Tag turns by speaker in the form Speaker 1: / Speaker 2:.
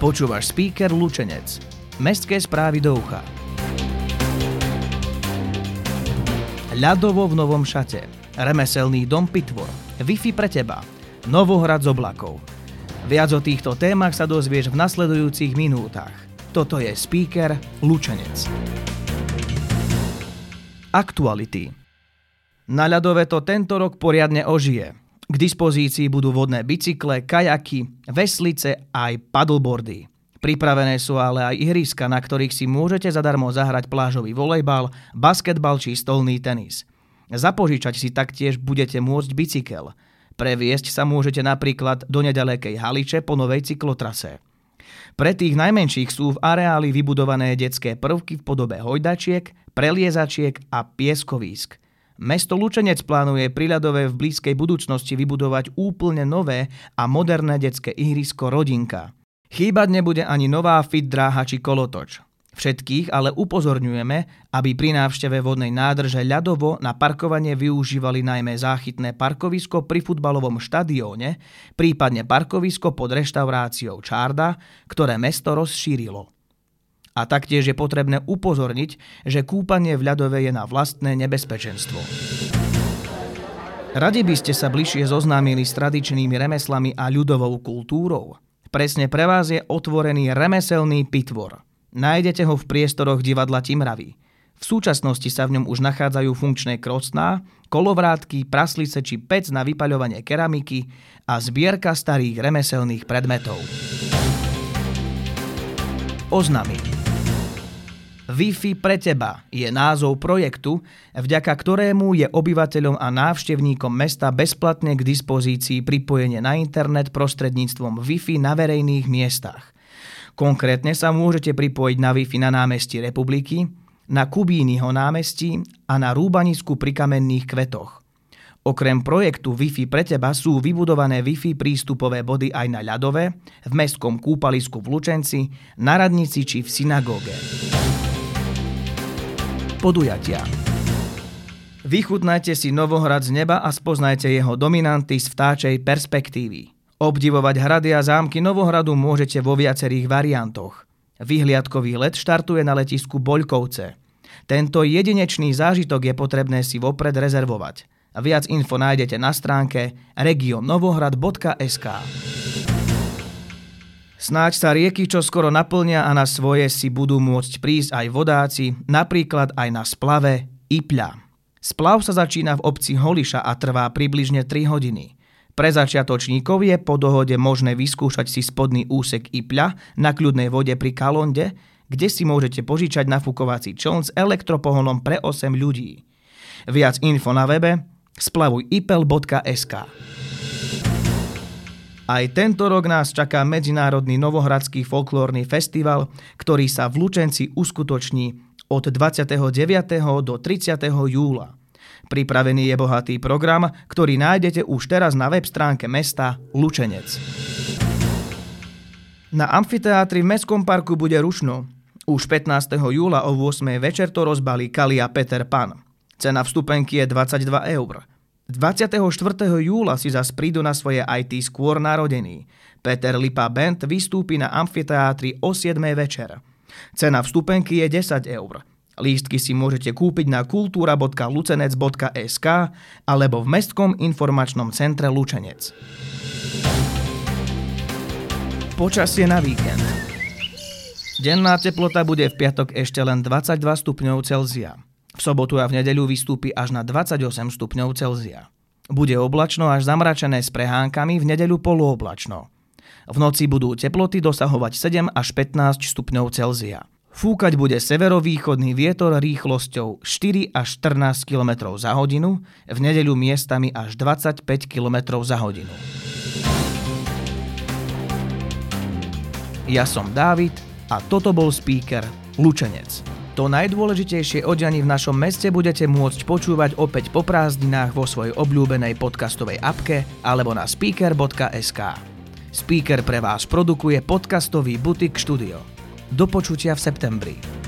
Speaker 1: Počúvaš speaker Lučenec. Mestské správy do ucha. Ľadovo v novom šate. Remeselný dom Pitvor. Wi-Fi pre teba. Novohrad z oblakov. Viac o týchto témach sa dozvieš v nasledujúcich minútach. Toto je speaker Lučenec. Aktuality. Na ľadové to tento rok poriadne ožije. K dispozícii budú vodné bicykle, kajaky, veslice aj paddleboardy. Pripravené sú ale aj ihriska, na ktorých si môžete zadarmo zahrať plážový volejbal, basketbal či stolný tenis. Zapožičať si taktiež budete môcť bicykel. Previesť sa môžete napríklad do nedalekej Haliče po novej cyklotrase. Pre tých najmenších sú v areáli vybudované detské prvky v podobe hojdačiek, preliezačiek a pieskovísk – Mesto Lučenec plánuje pri ľadové v blízkej budúcnosti vybudovať úplne nové a moderné detské ihrisko Rodinka. Chýbať nebude ani nová fit dráha či kolotoč. Všetkých ale upozorňujeme, aby pri návšteve vodnej nádrže ľadovo na parkovanie využívali najmä záchytné parkovisko pri futbalovom štadióne, prípadne parkovisko pod reštauráciou Čárda, ktoré mesto rozšírilo. A taktiež je potrebné upozorniť, že kúpanie v ľadove je na vlastné nebezpečenstvo. Radi by ste sa bližšie zoznámili s tradičnými remeslami a ľudovou kultúrou. Presne pre vás je otvorený remeselný pitvor. Nájdete ho v priestoroch divadla Timravy. V súčasnosti sa v ňom už nachádzajú funkčné krocná, kolovrátky, praslice či pec na vypaľovanie keramiky a zbierka starých remeselných predmetov. Oznamy. Wi-Fi pre teba je názov projektu, vďaka ktorému je obyvateľom a návštevníkom mesta bezplatne k dispozícii pripojenie na internet prostredníctvom Wi-Fi na verejných miestach. Konkrétne sa môžete pripojiť na Wi-Fi na námestí Republiky, na Kubínyho námestí a na Rúbanisku pri kamenných kvetoch. Okrem projektu Wi-Fi pre teba sú vybudované Wi-Fi prístupové body aj na ľadové, v mestskom kúpalisku v Lučenci, na radnici či v synagóge podujatia. Vychutnajte si Novohrad z neba a spoznajte jeho dominanty z vtáčej perspektívy. Obdivovať hrady a zámky Novohradu môžete vo viacerých variantoch. Vyhliadkový let štartuje na letisku Boľkovce. Tento jedinečný zážitok je potrebné si vopred rezervovať. Viac info nájdete na stránke regionnovohrad.sk. Snáď sa rieky čo skoro naplnia a na svoje si budú môcť prísť aj vodáci, napríklad aj na splave Ipľa. Splav sa začína v obci Holiša a trvá približne 3 hodiny. Pre začiatočníkov je po dohode možné vyskúšať si spodný úsek Ipľa na kľudnej vode pri Kalonde, kde si môžete požičať nafúkovací čln s elektropohonom pre 8 ľudí. Viac info na webe splavujipel.sk. Aj tento rok nás čaká Medzinárodný Novohradský folklórny festival, ktorý sa v Lučenci uskutoční od 29. do 30. júla. Pripravený je bohatý program, ktorý nájdete už teraz na web stránke mesta Lučenec. Na amfiteátri v Mestskom parku bude rušno. Už 15. júla o 8. večer to rozbalí Kalia Peter Pan. Cena vstupenky je 22 eur. 24. júla si zas prídu na svoje IT skôr narodení. Peter Lipa Band vystúpi na amfiteátri o 7. večer. Cena vstupenky je 10 eur. Lístky si môžete kúpiť na kultúra.lucenec.sk alebo v Mestskom informačnom centre Lučenec. Počasie na víkend. Denná teplota bude v piatok ešte len 22 stupňov Celzia. V sobotu a v nedeľu vystúpi až na 28 stupňov Celzia. Bude oblačno až zamračené s prehánkami, v nedeľu poluoblačno. V noci budú teploty dosahovať 7 až 15 stupňov Celzia. Fúkať bude severovýchodný vietor rýchlosťou 4 až 14 km za hodinu, v nedeľu miestami až 25 km za hodinu. Ja som Dávid a toto bol speaker Lučenec. To najdôležitejšie o v našom meste budete môcť počúvať opäť po prázdninách vo svojej obľúbenej podcastovej apke alebo na speaker.sk. Speaker pre vás produkuje podcastový butik štúdio. Do počutia v septembri.